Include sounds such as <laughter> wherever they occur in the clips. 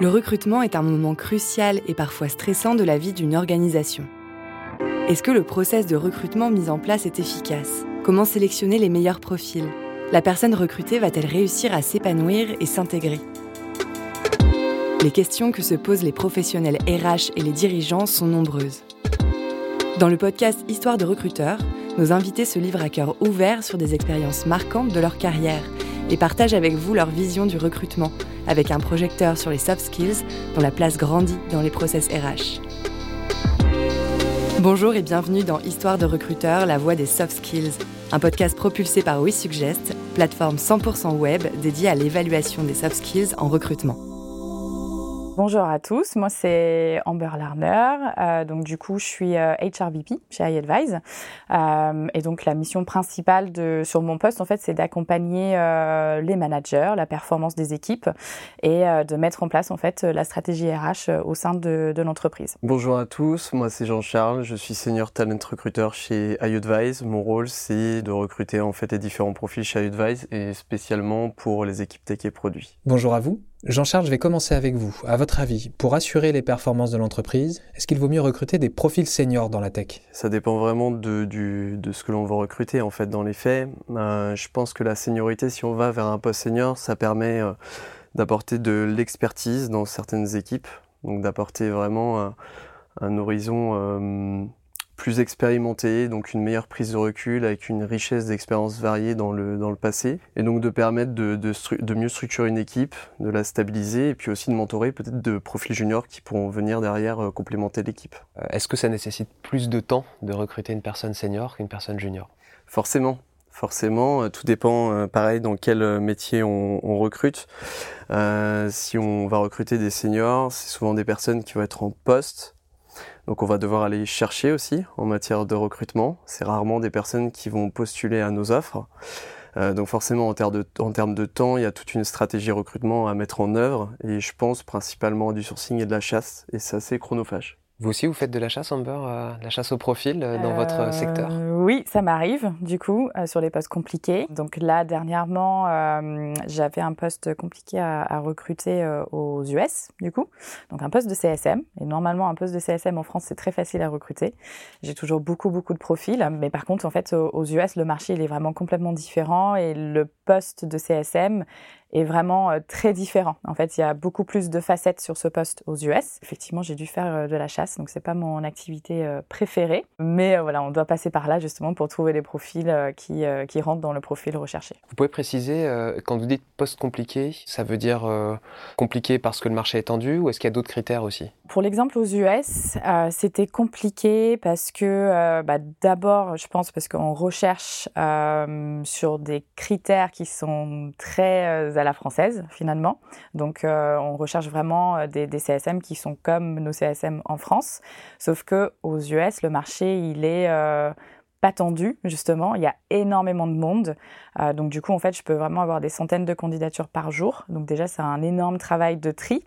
Le recrutement est un moment crucial et parfois stressant de la vie d'une organisation. Est-ce que le process de recrutement mis en place est efficace? Comment sélectionner les meilleurs profils? La personne recrutée va-t-elle réussir à s'épanouir et s'intégrer? Les questions que se posent les professionnels RH et les dirigeants sont nombreuses. Dans le podcast Histoire de recruteurs, nos invités se livrent à cœur ouvert sur des expériences marquantes de leur carrière et partagent avec vous leur vision du recrutement, avec un projecteur sur les soft skills dont la place grandit dans les process RH. Bonjour et bienvenue dans Histoire de recruteurs, la voix des soft skills, un podcast propulsé par WeSuggest, plateforme 100% web dédiée à l'évaluation des soft skills en recrutement. Bonjour à tous, moi c'est Amber Larner, euh, donc du coup je suis euh, HRBP chez iAdvise euh, et donc la mission principale de, sur mon poste en fait c'est d'accompagner euh, les managers, la performance des équipes et euh, de mettre en place en fait la stratégie RH au sein de, de l'entreprise. Bonjour à tous, moi c'est Jean-Charles, je suis senior talent recruteur chez iAdvise. Mon rôle c'est de recruter en fait les différents profils chez iAdvise et spécialement pour les équipes tech et produits. Bonjour à vous, Jean-Charles, je vais commencer avec vous. À votre avis, pour assurer les performances de l'entreprise, est-ce qu'il vaut mieux recruter des profils seniors dans la tech? Ça dépend vraiment de, du, de ce que l'on veut recruter en fait dans les faits. Euh, je pense que la seniorité, si on va vers un poste senior, ça permet euh, d'apporter de l'expertise dans certaines équipes, donc d'apporter vraiment un, un horizon euh, plus expérimenté, donc une meilleure prise de recul avec une richesse d'expériences variées dans le, dans le passé, et donc de permettre de, de, de, mieux structurer une équipe, de la stabiliser, et puis aussi de mentorer peut-être de profils juniors qui pourront venir derrière euh, complémenter l'équipe. Euh, Est-ce que ça nécessite plus de temps de recruter une personne senior qu'une personne junior? Forcément. Forcément, euh, tout dépend, pareil, dans quel métier on, on recrute. Euh, si on va recruter des seniors, c'est souvent des personnes qui vont être en poste, donc on va devoir aller chercher aussi en matière de recrutement. C'est rarement des personnes qui vont postuler à nos offres. Euh, donc forcément en termes, de, temps, il y a toute une stratégie recrutement à mettre en œuvre et je pense principalement du sourcing et de la chasse et c'est assez chronophage. Vous aussi, vous faites de la chasse, Amber, euh, la chasse au profil euh, dans euh, votre secteur? Oui, ça m'arrive, du coup, euh, sur les postes compliqués. Donc là, dernièrement, euh, j'avais un poste compliqué à, à recruter euh, aux US, du coup. Donc un poste de CSM. Et normalement, un poste de CSM en France, c'est très facile à recruter. J'ai toujours beaucoup, beaucoup de profils. Mais par contre, en fait, aux US, le marché, il est vraiment complètement différent. Et le poste de CSM est vraiment euh, très différent. En fait, il y a beaucoup plus de facettes sur ce poste aux US. Effectivement, j'ai dû faire euh, de la chasse, donc c'est pas mon activité euh, préférée, mais voilà, on doit passer par là justement pour trouver des profils qui, qui rentrent dans le profil recherché. Vous pouvez préciser quand vous dites poste compliqué, ça veut dire compliqué parce que le marché est tendu ou est-ce qu'il y a d'autres critères aussi? Pour l'exemple aux US, euh, c'était compliqué parce que euh, bah, d'abord, je pense parce qu'on recherche euh, sur des critères qui sont très à la française finalement. Donc on recherche vraiment des, des, CSM qui sont comme nos CSM en France, sauf que aux US, le marché il est pas tendu justement. Il y a énormément de monde, euh, donc du coup en fait je peux vraiment avoir des centaines de candidatures par jour. Donc déjà c'est un énorme travail de tri.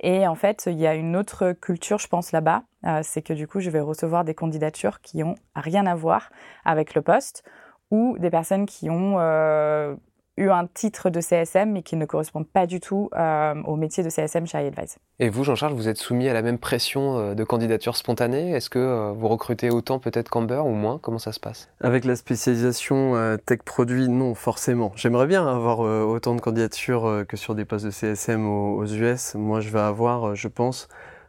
Et en fait il y a une autre culture je pense là-bas, euh, c'est que du coup je vais recevoir des candidatures qui ont rien à voir avec le poste ou des personnes qui ont euh, eu un titre de CSM mais qui ne correspond pas du tout euh, au métier de CSM chez iAdvise. Et vous, Jean-Charles, vous êtes soumis à la même pression euh, de candidature spontanée Est-ce que euh, vous recrutez autant peut-être qu'Amber ou moins? Comment ça se passe? Avec la spécialisation euh, tech produit, non, forcément. J'aimerais bien avoir euh, autant de candidatures euh, que sur des postes de CSM aux, aux US. Moi, je vais avoir, je pense,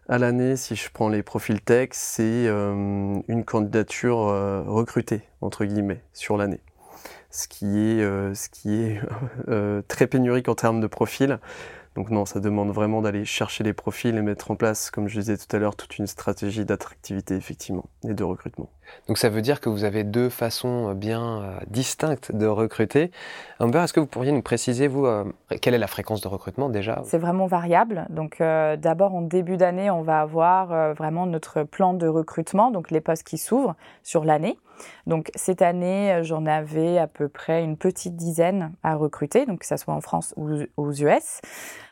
à l'année, si je prends les profils tech, c'est une candidature recrutée, entre guillemets, sur l'année ce qui est, euh, ce qui est <laughs> euh, très pénurique en termes de profil. Donc non, ça demande vraiment d'aller chercher les profils et mettre en place, comme je disais tout à l'heure, toute une stratégie d'attractivité effectivement et de recrutement. Donc ça veut dire que vous avez deux façons bien euh, distinctes de recruter. Amber, est-ce que vous pourriez nous préciser, vous, quelle est la fréquence de recrutement déjà? C'est vraiment variable. Donc euh, d'abord, en début d'année, on va avoir euh, vraiment notre plan de recrutement, donc les postes qui s'ouvrent sur l'année. Donc cette année, j'en avais à peu près une petite dizaine à recruter, donc que ce soit en France ou aux US.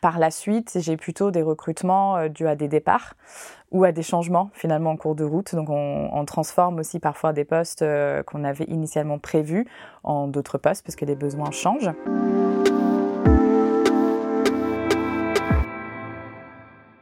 Par la suite, j'ai plutôt des recrutements euh, dus à des départs ou à des changements finalement en cours de route. Donc on, on transforme aussi parfois des postes euh, qu'on avait initialement prévus en d'autres postes parce que les besoins changent.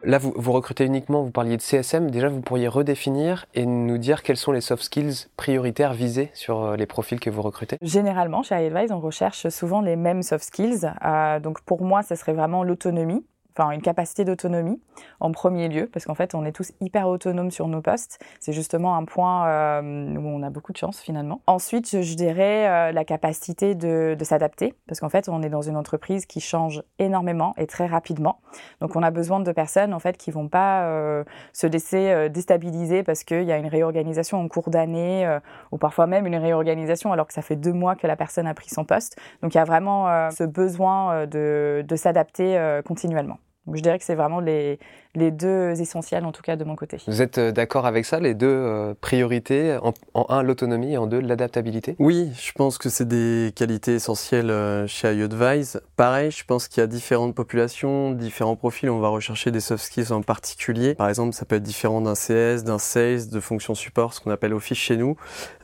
Là, vous, vous, recrutez uniquement, vous parliez de CSM. Déjà, vous pourriez redéfinir et nous dire quels sont les soft skills prioritaires visés sur euh, les profils que vous recrutez Généralement, chez iAdvise, on recherche souvent les mêmes soft skills. Euh, donc, pour moi, ce serait vraiment l'autonomie enfin une capacité d'autonomie en premier lieu, parce qu'en fait on est tous hyper autonomes sur nos postes. C'est justement un point euh, où on a beaucoup de chance finalement. Ensuite, je dirais euh, la capacité de, de s'adapter, parce qu'en fait on est dans une entreprise qui change énormément et très rapidement. Donc on a besoin de personnes en fait qui vont pas euh, se laisser euh, déstabiliser parce qu'il y a une réorganisation en cours d'année euh, ou parfois même une réorganisation alors que ça fait deux mois que la personne a pris son poste. Donc il y a vraiment ce besoin de, de s'adapter continuellement. Donc je dirais que c'est vraiment les, les deux essentiels, en tout cas de mon côté. Vous êtes euh, d'accord avec ça, les deux euh, priorités en, en, un, l'autonomie et en deux, l'adaptabilité? Oui, je pense que c'est des qualités essentielles euh, chez iAdvise. Pareil, je pense qu'il y a différentes populations, différents profils. On va rechercher des soft skills en particulier. Par exemple, ça peut être différent d'un CS, d'un sales, de fonction support, ce qu'on appelle office chez nous,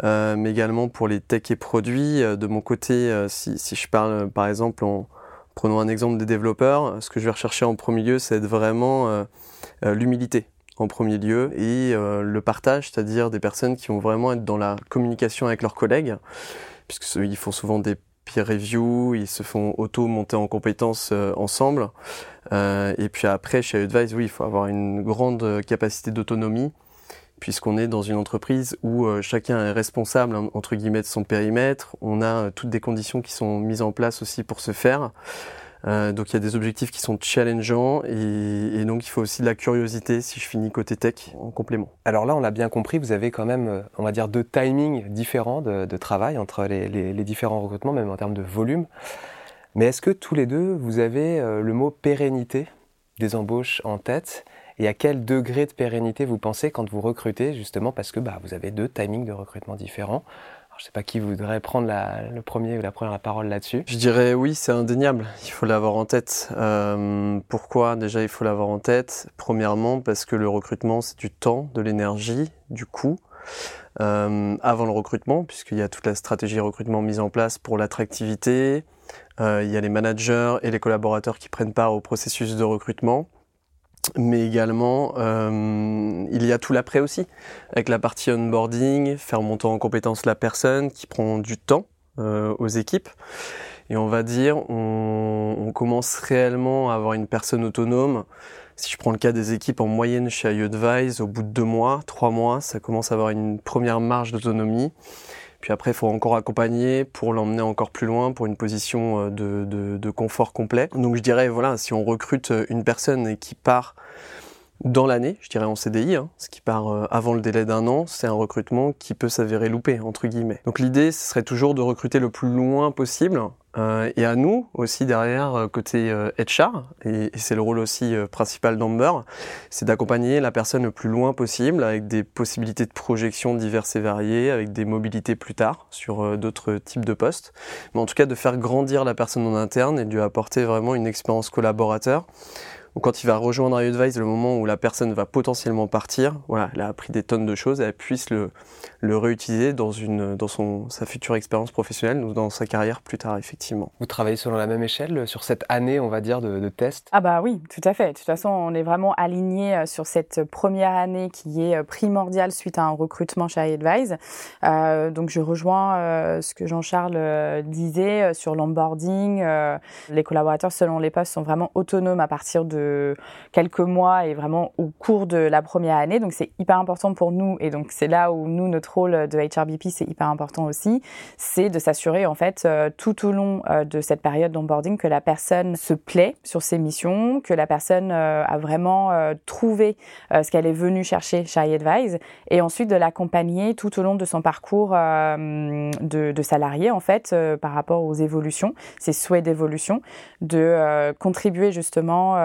euh, mais également pour les tech et produits. De mon côté, si, si je parle par exemple en Prenons un exemple des développeurs. Ce que je vais rechercher en premier lieu, c'est vraiment euh, euh, l'humilité en premier lieu et euh, le partage, c'est-à-dire des personnes qui vont vraiment être dans la communication avec leurs collègues, puisqu'ils font souvent des peer reviews, ils se font auto-monter en compétences ensemble. Et puis après, chez Advice, oui, il faut avoir une grande capacité d'autonomie, puisqu'on est dans une entreprise où euh, chacun est responsable entre guillemets de son périmètre. On a euh, toutes des conditions qui sont mises en place aussi pour se faire. Euh, donc il y a des objectifs qui sont challengeants et, donc il faut aussi de la curiosité si je finis côté tech en complément. Alors là on l'a bien compris, vous avez quand même on va dire deux timings différents de, travail entre les, différents recrutements, même en termes de volume. Mais est-ce que tous les deux vous avez le mot pérennité des embauches en tête? Et à quel degré de pérennité vous pensez quand vous recrutez, justement parce que bah, vous avez deux timings de recrutement différents? Je ne sais pas qui voudrait prendre le premier ou la première parole là-dessus. Je dirais oui, c'est indéniable. Il faut l'avoir en tête. Euh, pourquoi? Déjà, il faut l'avoir en tête. Premièrement, parce que le recrutement, c'est du temps, de l'énergie, du coût. Euh, avant le recrutement, puisqu'il y a toute la stratégie recrutement mise en place pour l'attractivité. Euh, il y a les managers et les collaborateurs qui prennent part au processus de recrutement mais également euh, il y a tout l'après aussi, avec la partie onboarding, faire monter en compétence la personne qui prend du temps euh, aux équipes. Et on va dire, on, on, commence réellement à avoir une personne autonome. Si je prends le cas des équipes en moyenne chez iAdvise, au bout de deux mois, trois mois, ça commence à avoir une première marge d'autonomie. Puis après, il faut encore accompagner pour l'emmener encore plus loin, pour une position euh, de, de, de, confort complet. Donc je dirais, voilà, si on recrute une personne qui part dans l'année, je dirais en CDI, hein, ce qui part euh, avant le délai d'un an, c'est un recrutement qui peut s'avérer loupé, entre guillemets. Donc l'idée, ce serait toujours de recruter le plus loin possible, euh, et à nous aussi derrière, euh, côté euh, et, et c'est le rôle aussi euh, principal d'Amber, c'est d'accompagner la personne le plus loin possible, avec des possibilités de projection diverses et variées, avec des mobilités plus tard sur euh, d'autres types de postes, mais en tout cas de faire grandir la personne en interne et de lui apporter vraiment une expérience collaborateur ou quand il va rejoindre iAdvise, le moment où la personne va potentiellement partir, voilà, elle a appris des tonnes de choses et elle puisse le, le réutiliser dans, une, dans son, sa future expérience professionnelle ou dans sa carrière plus tard, effectivement. Vous travaillez selon la même échelle sur cette année, on va dire, de, de test? Ah bah oui, tout à fait. De toute façon, on est vraiment aligné sur cette première année qui est primordiale suite à un recrutement chez iAdvise. Euh, donc je rejoins euh, ce que Jean-Charles euh, disait sur l'onboarding. Euh, les collaborateurs, selon les postes, sont vraiment autonomes à partir de quelques mois et vraiment au cours de la première année. Donc c'est hyper important pour nous et donc c'est là où nous notre rôle de HRBP c'est hyper important aussi, c'est de s'assurer en fait euh, tout au long euh, de cette période d'onboarding que la personne se plaît sur ses missions, que la personne euh, a vraiment trouvé ce qu'elle est venue chercher chez iAdvise et ensuite de l'accompagner tout au long de son parcours de, de salarié en fait par rapport aux évolutions, ses souhaits d'évolution, de contribuer justement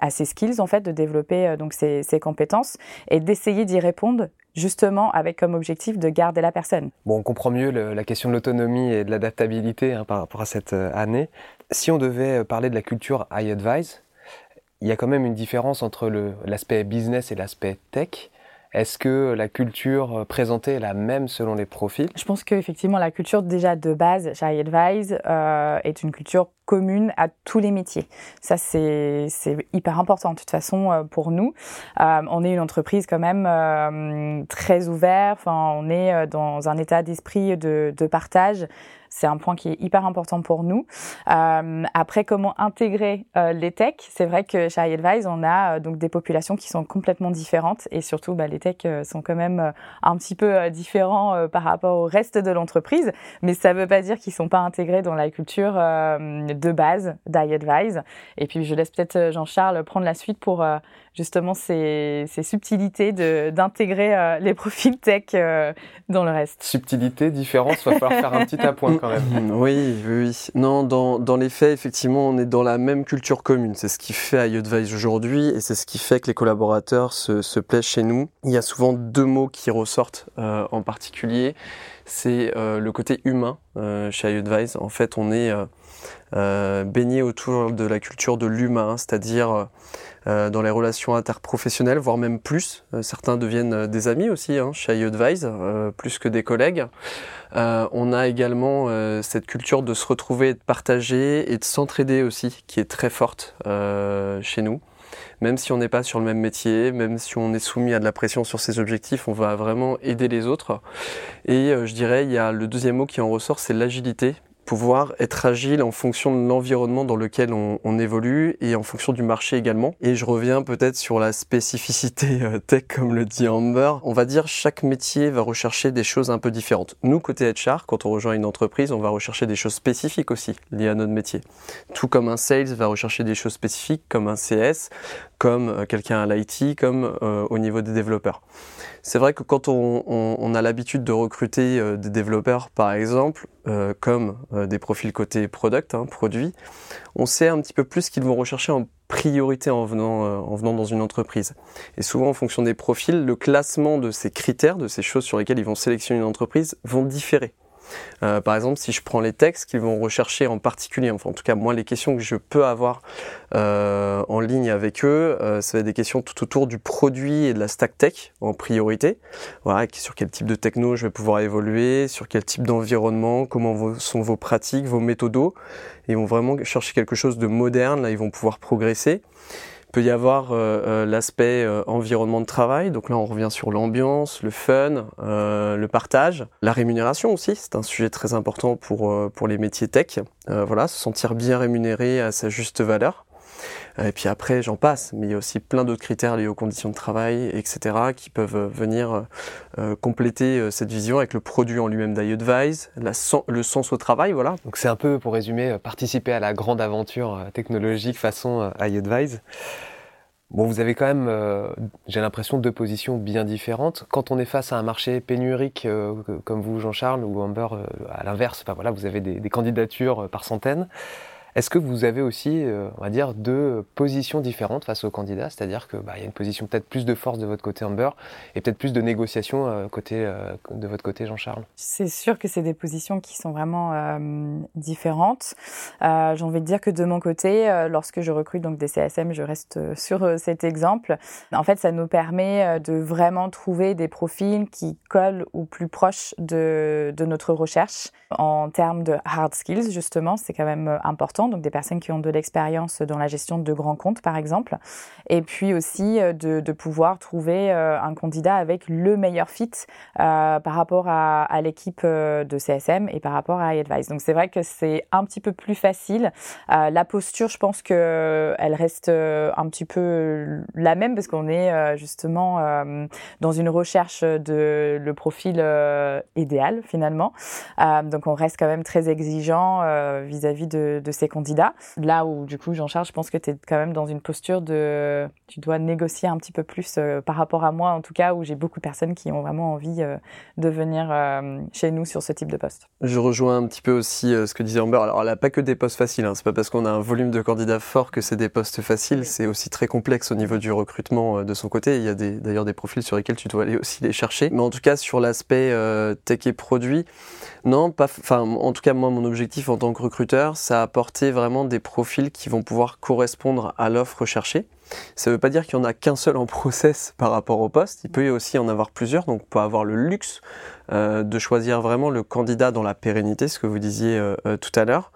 à ses skills en fait, de développer donc ses, compétences et d'essayer d'y répondre justement avec comme objectif de garder la personne. Bon, on comprend mieux la question de l'autonomie et de l'adaptabilité hein, par rapport à cette année. Si on devait parler de la culture iAdvise, il y a quand même une différence entre l'aspect business et l'aspect tech. Est-ce que la culture présentée est la même selon les profils? Je pense qu'effectivement, la culture déjà de base chez iAdvise euh, est une culture commune à tous les métiers. Ça, c'est hyper important de toute façon euh, pour nous. Euh, on est une entreprise quand même euh, très ouverte. Enfin, on est euh, dans un état d'esprit de, de partage. C'est un point qui est hyper important pour nous. Euh, après, comment intégrer euh, les techs? C'est vrai que chez iAdvise, on a euh, donc des populations qui sont complètement différentes et surtout, bah, les techs euh, sont quand même euh, un petit peu différents par rapport au reste de l'entreprise. Mais ça ne veut pas dire qu'ils sont pas intégrés dans la culture de base d'iAdvise. Et puis, je laisse peut-être Jean-Charles prendre la suite pour justement ces, ces subtilités d'intégrer euh, les profils tech euh, dans le reste. Subtilité, différence, va falloir faire un petit appoint <laughs> même. <laughs> Oui, oui. Non, dans, les faits, effectivement, on est dans la même culture commune. C'est ce qui fait iAdvise aujourd'hui et c'est ce qui fait que les collaborateurs se, se plaisent chez nous. Il y a souvent deux mots qui ressortent euh, en particulier. C'est euh, le côté humain euh, chez iAdvise. En fait, on est euh, baigné autour de la culture de l'humain, c'est-à-dire dans les relations interprofessionnelles, voire même plus. Certains deviennent des amis aussi hein, chez iAdvise, plus que des collègues. on a également cette culture de se retrouver, de partager et de s'entraider aussi, qui est très forte chez nous même si on n'est pas sur le même métier, même si on est soumis à de la pression sur ses objectifs, on va vraiment aider les autres. Et je dirais, il y a le deuxième mot qui en ressort, c'est l'agilité pouvoir être agile en fonction de l'environnement dans lequel on, évolue et en fonction du marché également. Et je reviens peut-être sur la spécificité euh, tech, comme le dit Amber. On va dire chaque métier va rechercher des choses un peu différentes. Nous, côté HR, quand on rejoint une entreprise, on va rechercher des choses spécifiques aussi liées à notre métier. Tout comme un sales va rechercher des choses spécifiques, comme un CS, comme euh, quelqu'un à l'IT, comme euh, au niveau des développeurs. C'est vrai que quand on, a l'habitude de recruter euh, des développeurs, par exemple, comme des profils côté product, hein, produit, on sait un petit peu plus ce qu'ils vont rechercher en priorité en venant, en venant dans une entreprise. Et souvent, en fonction des profils, le classement de ces critères, de ces choses sur lesquelles ils vont sélectionner une entreprise, vont différer. Euh, par exemple, si je prends les textes qu'ils vont rechercher en particulier, enfin en tout cas moi les questions que je peux avoir euh, en ligne avec eux, euh, ça va être des questions tout autour du produit et de la stack tech en priorité. Voilà, sur quel type de techno je vais pouvoir évoluer, sur quel type d'environnement, comment sont vos pratiques, vos méthodos. Ils vont vraiment chercher quelque chose de moderne, là ils vont pouvoir progresser peut y avoir euh, euh, l'aspect euh, environnement de travail, donc là on revient sur l'ambiance, le fun, euh, le partage, la rémunération aussi, c'est un sujet très important pour, euh, pour les métiers tech, voilà, se sentir bien rémunéré à sa juste valeur. Et puis après, j'en passe, mais il y a aussi plein d'autres critères liés aux conditions de travail, etc., qui peuvent venir euh, compléter euh, cette vision avec le produit en lui-même d'iAdvise, le sens au travail, voilà. Donc c'est un peu, pour résumer, participer à la grande aventure technologique façon iAdvise. Bon, vous avez quand même, euh, j'ai l'impression, deux positions bien différentes. Quand on est face à un marché pénurique euh, comme vous, Jean-Charles, ou Amber, euh, à l'inverse, enfin, voilà, vous avez des candidatures par centaines. Est-ce que vous avez aussi, euh, on va dire, deux positions différentes face aux candidats? C'est-à-dire qu'il bah, y a une position peut-être plus de force de votre côté Amber et peut-être plus de négociation euh, côté, euh, de votre côté Jean-Charles? C'est sûr que c'est des positions qui sont vraiment différentes. J'ai envie de dire que de mon côté, lorsque je recrute donc des CSM, je reste sur cet exemple. En fait, ça nous permet de vraiment trouver des profils qui collent au plus proche de, de notre recherche en termes de hard skills, justement. C'est quand même important donc des personnes qui ont de l'expérience dans la gestion de grands comptes, par exemple, et puis aussi de, de pouvoir trouver un candidat avec le meilleur fit euh, par rapport à, l'équipe de CSM et par rapport à iAdvise. Donc c'est vrai que c'est un petit peu plus facile. Euh, la posture, je pense que elle reste un petit peu la même parce qu'on est justement euh, dans une recherche de le profil idéal finalement. donc on reste quand même très exigeant vis-à-vis -vis de, de ces candidats. Là où, du coup, Jean-Charles, je pense que tu es quand même dans une posture de. Tu dois négocier un petit peu plus euh, par rapport à moi, en tout cas, où j'ai beaucoup de personnes qui ont vraiment envie euh, de venir euh, chez nous sur ce type de poste. Je rejoins un petit peu aussi ce que disait Amber. Alors, elle n'a pas que des postes faciles. Hein. C'est pas parce qu'on a un volume de candidats fort que c'est des postes faciles. C'est aussi très complexe au niveau du recrutement de son côté. Il y a d'ailleurs des, des, profils sur lesquels tu dois aller aussi les chercher. Mais en tout cas, sur l'aspect tech et produit, non, pas. Enfin, en tout cas, moi, mon objectif en tant que recruteur, ça a apporté vraiment des profils qui vont pouvoir correspondre à l'offre recherchée. Ça ne veut pas dire qu'il n'y en a qu'un seul en <laughs> process par rapport au poste, il peut y aussi en avoir plusieurs, donc on peut avoir le luxe euh, de choisir vraiment le candidat dans la pérennité, ce que vous disiez euh, euh, tout à l'heure,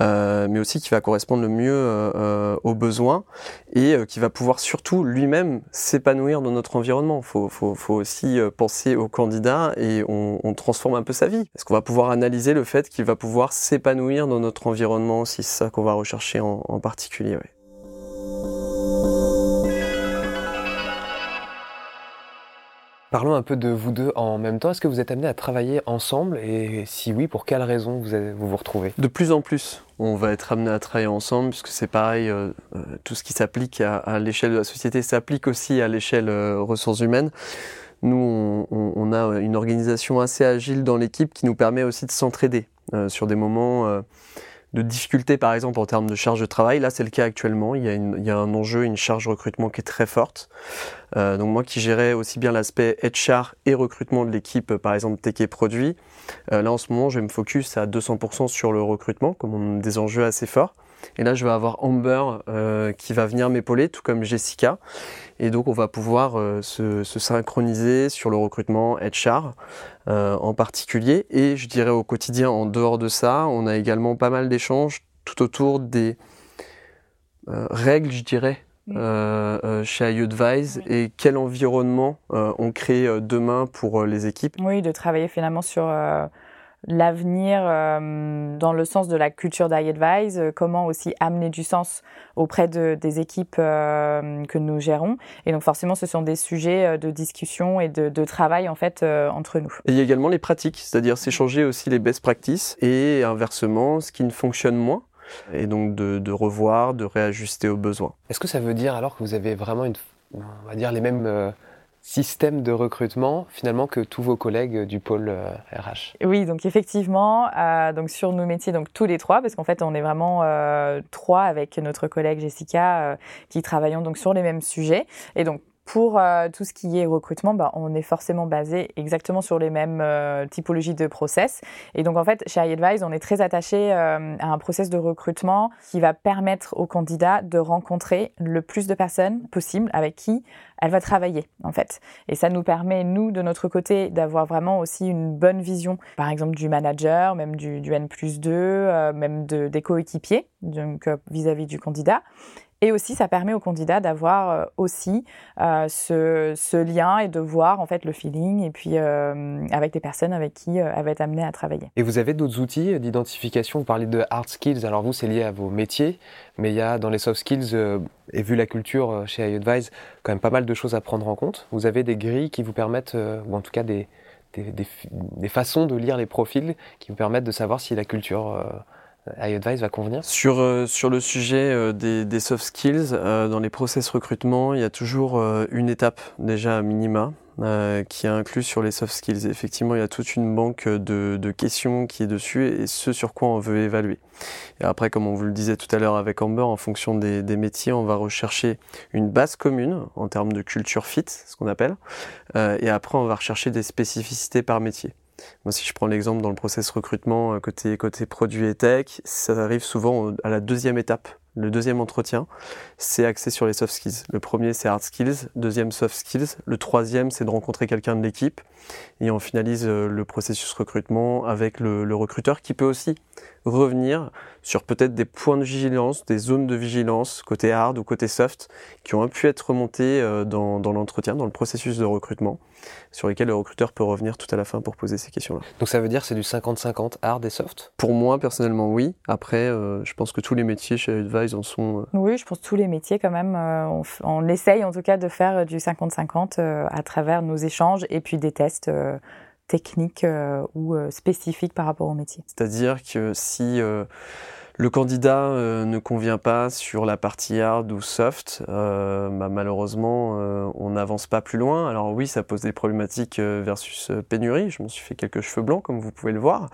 mais aussi qui va correspondre le mieux aux besoins et qui va pouvoir surtout lui-même s'épanouir dans notre environnement. Il faut, aussi penser au candidat et on, transforme un peu sa vie. Est-ce qu'on va pouvoir analyser le fait qu'il va pouvoir s'épanouir dans notre environnement aussi C'est ça qu'on va rechercher en, particulier. Parlons un peu de vous deux en même temps. Est-ce que vous êtes amenés à travailler ensemble Et si oui, pour quelles raisons vous vous, retrouvez? De plus en plus, on va être amené à travailler ensemble, puisque c'est pareil, euh, euh, tout ce qui s'applique à, l'échelle de la société s'applique aussi à l'échelle euh, ressources humaines. Nous, on, a une organisation assez agile dans l'équipe qui nous permet aussi de s'entraider sur des moments de difficultés, par exemple, en termes de charge de travail. Là, c'est le cas actuellement. Il y, a un enjeu, une charge recrutement qui est très forte. Euh, donc moi qui gérais aussi bien l'aspect HR et recrutement de l'équipe, par exemple et produit, euh, là en ce moment je me focus à 200% sur le recrutement, comme on a des enjeux assez forts. Et là je vais avoir Amber euh, qui va venir m'épauler, tout comme Jessica. Et donc on va pouvoir euh, se, se, synchroniser sur le recrutement HR euh, en particulier. Et je dirais au quotidien, en dehors de ça, on a également pas mal d'échanges tout autour des règles, je dirais. Euh, euh, chez iAdvise et quel environnement euh, on crée demain pour les équipes Oui, de travailler finalement sur l'avenir dans le sens de la culture d'iAdvise, comment aussi amener du sens auprès de, des équipes que nous gérons. Et donc forcément, ce sont des sujets de discussion et de, de travail en fait entre nous. Et il y a également les pratiques, c'est-à-dire s'échanger aussi les best practices et inversement ce qui ne fonctionne moins et donc de, revoir, de réajuster aux besoins. Est-ce que ça veut dire alors que vous avez vraiment une, on va dire les mêmes euh, systèmes de recrutement finalement que tous vos collègues du pôle RH euh, Oui, donc effectivement, euh, donc sur nos métiers, donc tous les trois, parce qu'en fait on est vraiment trois avec notre collègue Jessica qui travaillons donc sur les mêmes sujets. Et donc pour euh, tout ce qui est recrutement, bah, on est forcément basé exactement sur les mêmes euh, typologies de process. Et donc en fait, chez iAdvise, on est très attaché euh, à un process de recrutement qui va permettre aux candidats de rencontrer le plus de personnes possible avec qui elle va travailler en fait. Et ça nous permet, nous, de notre côté, d'avoir vraiment aussi une bonne vision, par exemple du manager, même du, du N plus 2, même de, des coéquipiers, donc vis-à-vis -vis du candidat. Et aussi, ça permet au candidat d'avoir euh, aussi euh, ce, lien et de voir en fait le feeling et puis euh, avec des personnes avec qui elle va être amenée à travailler. Et vous avez d'autres outils d'identification? Vous parlez de hard skills. Alors vous, c'est lié à vos métiers, mais il y a dans les soft skills et vu la culture chez iAdvise, quand même pas mal de choses à prendre en compte. Vous avez des grilles qui vous permettent, ou en tout cas des, des, façons de lire les profils qui vous permettent de savoir si la culture iAdvise va convenir sur, euh, sur le sujet euh, des, des, soft skills, euh, dans les process recrutement, il y a toujours une étape déjà à minima qui est inclus sur les soft skills. effectivement, il y a toute une banque de, de, questions qui est dessus et ce sur quoi on veut évaluer. Et après, comme on vous le disait tout à l'heure avec Amber, en fonction des, métiers, on va rechercher une base commune en termes de culture fit, ce qu'on appelle, et après on va rechercher des spécificités par métier. Moi, si je prends l'exemple dans le process recrutement euh, côté, côté produit et tech, ça arrive souvent à la deuxième étape. Le deuxième entretien, c'est axé sur les soft skills. Le premier, c'est hard skills. Deuxième, soft skills. Le troisième, c'est de rencontrer quelqu'un de l'équipe. Et on finalise euh, le processus recrutement avec le, le recruteur qui peut aussi revenir sur peut-être des points de vigilance, des zones de vigilance côté hard ou côté soft qui ont pu être remontés euh, dans, dans l'entretien, dans le processus de recrutement, sur lesquels le recruteur peut revenir tout à la fin pour poser ces questions-là. Donc ça veut dire c'est du 50-50 hard et soft? Pour moi personnellement oui. Après, euh, je pense que tous les métiers chez Advise en sont. Euh... Oui, je pense que tous les métiers quand même, euh, on, on, essaye en tout cas de faire du 50-50 à travers nos échanges et puis des tests techniques euh, ou euh, spécifiques par rapport au métier. C'est-à-dire que si euh, le candidat ne convient pas sur la partie hard ou soft, bah, malheureusement, on n'avance pas plus loin. Alors oui, ça pose des problématiques versus pénurie. Je m'en suis fait quelques cheveux blancs, comme vous pouvez le voir,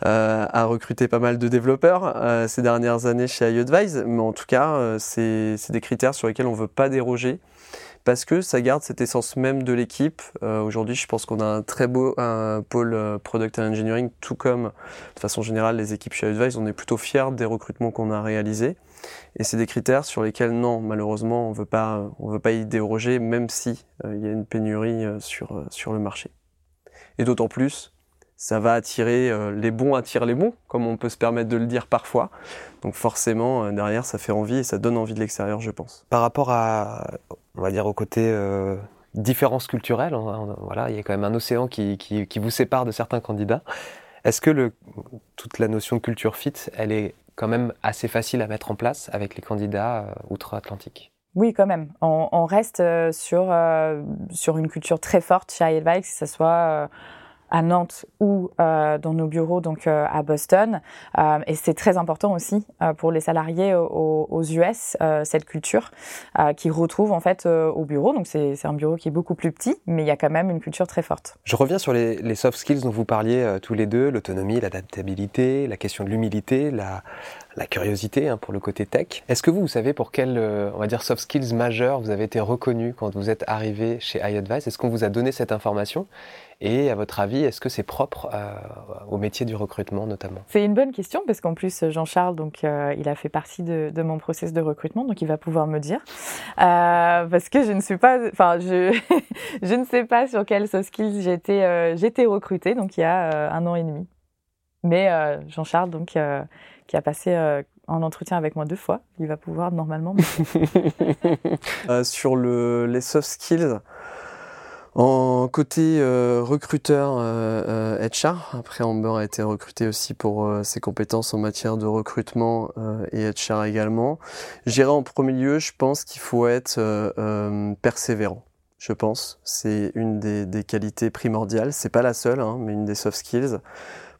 à recruter pas mal de développeurs ces dernières années chez iAdvise. Mais en tout cas, c'est des critères sur lesquels on ne veut pas déroger parce que ça garde cette essence même de l'équipe. Aujourd'hui, je pense qu'on a un très beau pôle Product and Engineering, tout comme de façon générale les équipes chez Advice. On est plutôt fiers des recrutements qu'on a réalisés. Et c'est des critères sur lesquels, non, malheureusement, on ne veut pas y déroger, même si il y a une pénurie sur, sur le marché. Et d'autant plus, ça va attirer, euh, les bons attirent les bons, comme on peut se permettre de le dire parfois. Donc forcément, euh, derrière, ça fait envie et ça donne envie de l'extérieur, je pense. Par rapport à, on va dire, au côté euh, différence culturelle, voilà, il y a quand même un océan qui, qui, vous sépare de certains candidats. Est-ce que toute la notion de culture fit, elle est quand même assez facile à mettre en place avec les candidats outre-Atlantique? Oui, quand même. On, reste sur, sur une culture très forte chez iAdvice, que ce soit à Nantes ou euh, dans nos bureaux donc euh, à Boston. Euh, et c'est très important aussi pour les salariés aux, US cette culture qui retrouvent en fait au bureau. Donc c'est un bureau qui est beaucoup plus petit, mais il y a quand même une culture très forte. Je reviens sur les, les soft skills dont vous parliez tous les deux l'autonomie, l'adaptabilité, la question de l'humilité, la, la curiosité hein, pour le côté tech. Est-ce que vous, vous savez pour quels, on va dire, soft skills majeurs vous avez été reconnu quand vous êtes arrivé chez iAdvice? Est-ce qu'on vous a donné cette information? Et à votre avis, est-ce que c'est propre euh, au métier du recrutement notamment? C'est une bonne question parce qu'en plus Jean-Charles, donc euh, il a fait partie de, mon process de recrutement, donc il va pouvoir me dire euh, parce que je ne suis pas, enfin je <laughs> je ne sais pas sur quels soft skills j'ai été recrutée, donc il y a un an et demi. Mais Jean-Charles, donc qui a passé en entretien avec moi deux fois, il va pouvoir normalement. <laughs> sur le, les soft skills. En côté euh, recruteur euh, HR, euh, après Amber a été recruté aussi pour euh, ses compétences en matière de recrutement et HR également. J'irai en premier lieu, je pense qu'il faut être persévérant. Je pense, c'est une des, des, qualités primordiales. C'est pas la seule, hein, mais une des soft skills.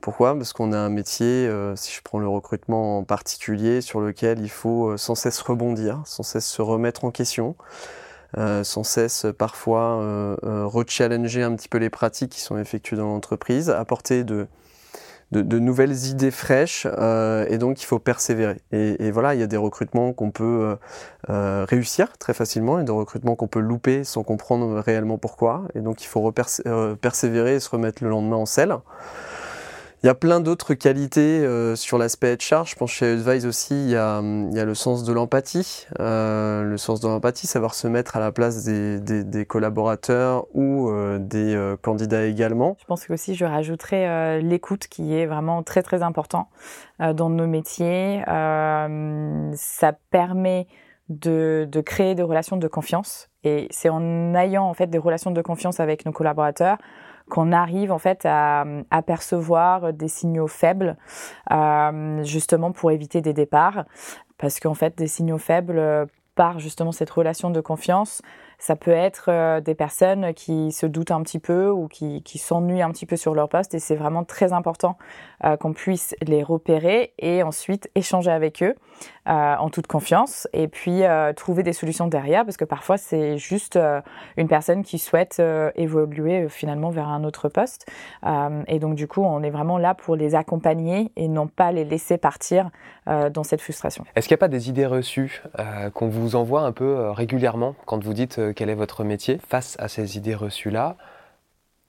Pourquoi? Parce qu'on a un métier, si je prends le recrutement en particulier, sur lequel il faut sans cesse rebondir, sans cesse se remettre en question. Euh, sans cesse parfois euh, euh, rechallenger un petit peu les pratiques qui sont effectuées dans l'entreprise, apporter de, de, nouvelles idées fraîches et donc il faut persévérer. Et, voilà, il y a des recrutements qu'on peut réussir très facilement et des recrutements qu'on peut louper sans comprendre réellement pourquoi. Et donc il faut persévérer et se remettre le lendemain en selle. Il y a plein d'autres qualités euh, sur l'aspect HR. Je pense chez Advise aussi, il y a, il y a le sens de l'empathie. Euh, le sens de l'empathie, savoir se mettre à la place des, des, des collaborateurs ou euh, des euh, candidats également. Je pense que aussi je rajouterais euh, l'écoute qui est vraiment très très important dans nos métiers. ça permet de, de créer des relations de confiance et c'est en ayant en fait des relations de confiance avec nos collaborateurs qu'on arrive en fait à apercevoir des signaux faibles, euh, justement pour éviter des départs, parce qu'en fait des signaux faibles euh, par justement cette relation de confiance, ça peut être euh, des personnes qui se doutent un petit peu ou qui, s'ennuient un petit peu sur leur poste. Et c'est vraiment très important qu'on puisse les repérer et ensuite échanger avec eux euh, en toute confiance et puis trouver des solutions derrière parce que parfois c'est juste une personne qui souhaite évoluer finalement vers un autre poste et donc du coup on est vraiment là pour les accompagner et non pas les laisser partir dans cette frustration. Est-ce qu'il n'y a pas des idées reçues qu'on vous envoie un peu régulièrement quand vous dites quel est votre métier face à ces idées reçues-là?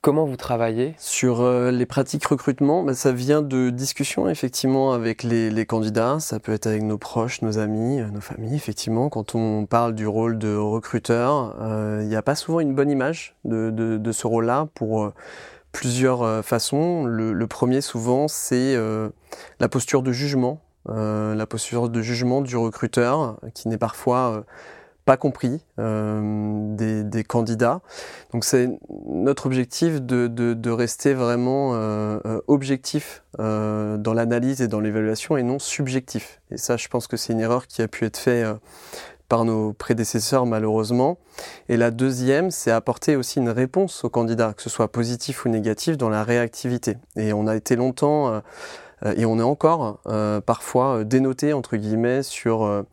Comment vous travaillez? Sur euh, les pratiques recrutement, bah, ça vient de discussions effectivement avec les, candidats. Ça peut être avec nos proches, nos amis, euh, nos familles. Effectivement, quand on parle du rôle de recruteur, euh, il n'y a pas souvent une bonne image de, ce rôle-là pour plusieurs façons. Le, premier souvent, c'est la posture de jugement, la posture de jugement du recruteur, qui n'est parfois pas compris euh, des, des, candidats. Donc c'est notre objectif de, de, de rester vraiment euh, euh objectif euh, dans l'analyse et dans l'évaluation et non subjectif. Et ça, je pense que c'est une erreur qui a pu être faite euh, par nos prédécesseurs malheureusement. Et la deuxième, c'est apporter aussi une réponse aux candidats, que ce soit positif ou négatif, dans la réactivité. Et on a été longtemps, et on est encore parfois dénoté, entre guillemets, sur euh,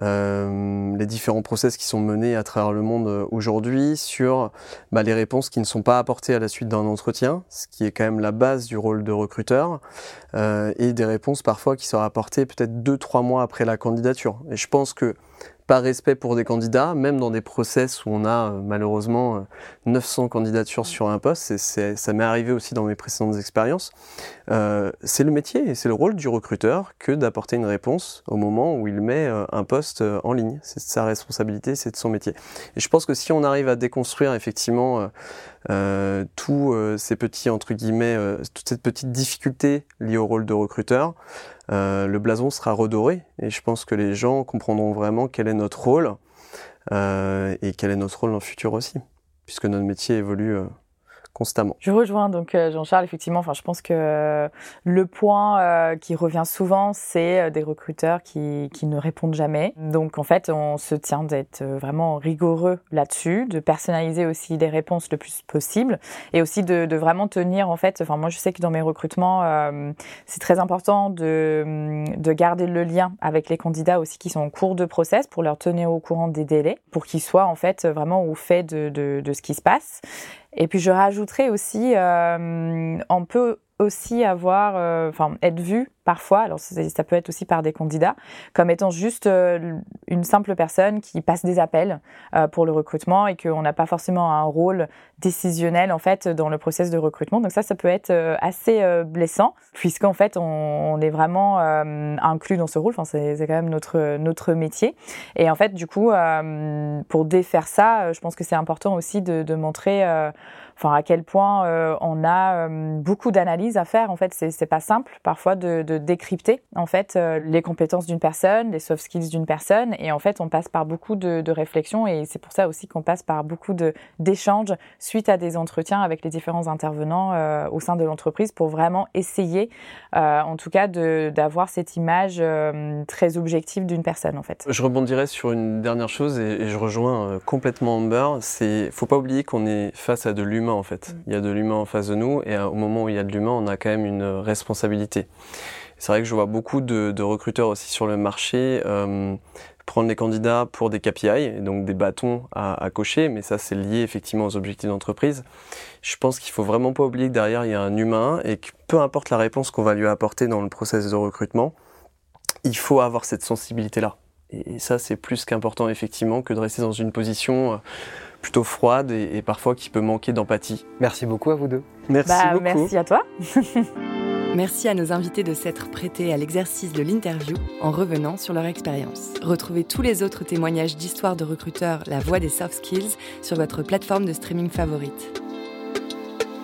les différents process qui sont menés à travers le monde euh, aujourd'hui sur bah, les réponses qui ne sont pas apportées à la suite d'un entretien, ce qui est quand même la base du rôle de recruteur, euh, et des réponses parfois qui sont apportées peut-être deux, trois mois après la candidature. Et je pense que par respect pour des candidats, même dans des process où on a euh, malheureusement 900 euh, candidatures sur un poste, et ça m'est arrivé aussi dans mes précédentes expériences, euh, c'est le métier et c'est le rôle du recruteur que d'apporter une réponse au moment où il met un poste en ligne. C'est sa responsabilité, c'est de son métier. Et je pense que si on arrive à déconstruire effectivement tous ces petits, entre guillemets, toute cette petite difficulté liée au rôle de recruteur, euh, le blason sera redoré et je pense que les gens comprendront vraiment quel est notre rôle euh, et quel est notre rôle dans le futur aussi, puisque notre métier évolue euh, Je rejoins donc euh, Jean-Charles, effectivement, enfin, je pense que euh, le point euh, qui revient souvent, c'est des recruteurs qui, qui ne répondent jamais. Donc en fait, on se tient d'être vraiment rigoureux là-dessus, de personnaliser aussi des réponses le plus possible et aussi de, de vraiment tenir en fait, enfin moi je sais que dans mes recrutements, c'est très important de, de garder le lien avec les candidats aussi qui sont en cours de process pour leur tenir au courant des délais, pour qu'ils soient en fait vraiment au fait de, de, de ce qui se passe. Et puis je rajouterais aussi, euh, on peut aussi avoir, euh, enfin être vu parfois, alors ça peut être aussi par des candidats, comme étant juste euh, une simple personne qui passe des appels euh, pour le recrutement et qu'on n'a pas forcément un rôle décisionnel en fait dans le process de recrutement. Donc ça, ça peut être euh, assez blessant puisqu'en fait on, est vraiment inclus dans ce rôle. Enfin, c'est quand même notre notre métier. Et en fait, du coup, pour défaire ça, je pense que c'est important aussi de, montrer enfin à quel point on a beaucoup d'analyses à faire. En fait, c'est pas simple parfois de décrypter en fait euh, les compétences d'une personne, les soft skills d'une personne, et en fait on passe par beaucoup de, de réflexions et c'est pour ça aussi qu'on passe par beaucoup d'échanges suite à des entretiens avec les différents intervenants euh, au sein de l'entreprise pour vraiment essayer, euh, en tout cas, d'avoir cette image très objective d'une personne en fait. Je rebondirais sur une dernière chose et, et je rejoins complètement Amber. C'est faut pas oublier qu'on est face à de l'humain en fait. Mm. Il y a de l'humain en face de nous et au moment où il y a de l'humain, on a quand même une responsabilité. C'est vrai que je vois beaucoup de, de, recruteurs aussi sur le marché euh, prendre les candidats pour des KPI, donc des bâtons à, à cocher, mais ça c'est lié effectivement aux objectifs d'entreprise. Je pense qu'il faut vraiment pas oublier que derrière il y a un humain et que peu importe la réponse qu'on va lui apporter dans le process de recrutement, il faut avoir cette sensibilité-là. Et ça c'est plus qu'important effectivement que de rester dans une position euh, plutôt froide et, et parfois qui peut manquer d'empathie. Merci beaucoup à vous deux. Merci bah, beaucoup. Merci à toi. <laughs> Merci à nos invités de s'être prêtés à l'exercice de l'interview en revenant sur leur expérience. Retrouvez tous les autres témoignages d'histoires de recruteurs La Voix des Soft Skills sur votre plateforme de streaming favorite.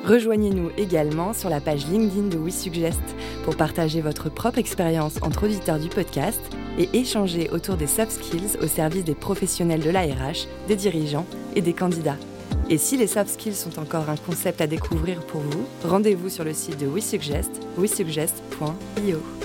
Rejoignez-nous également sur la page LinkedIn de WeSuggest pour partager votre propre expérience entre auditeurs du podcast et échanger autour des soft skills au service des professionnels de l'ARH, des dirigeants et des candidats. Et si les soft skills sont encore un concept à découvrir pour vous, rendez-vous sur le site de WeSuggest, wesuggest.io.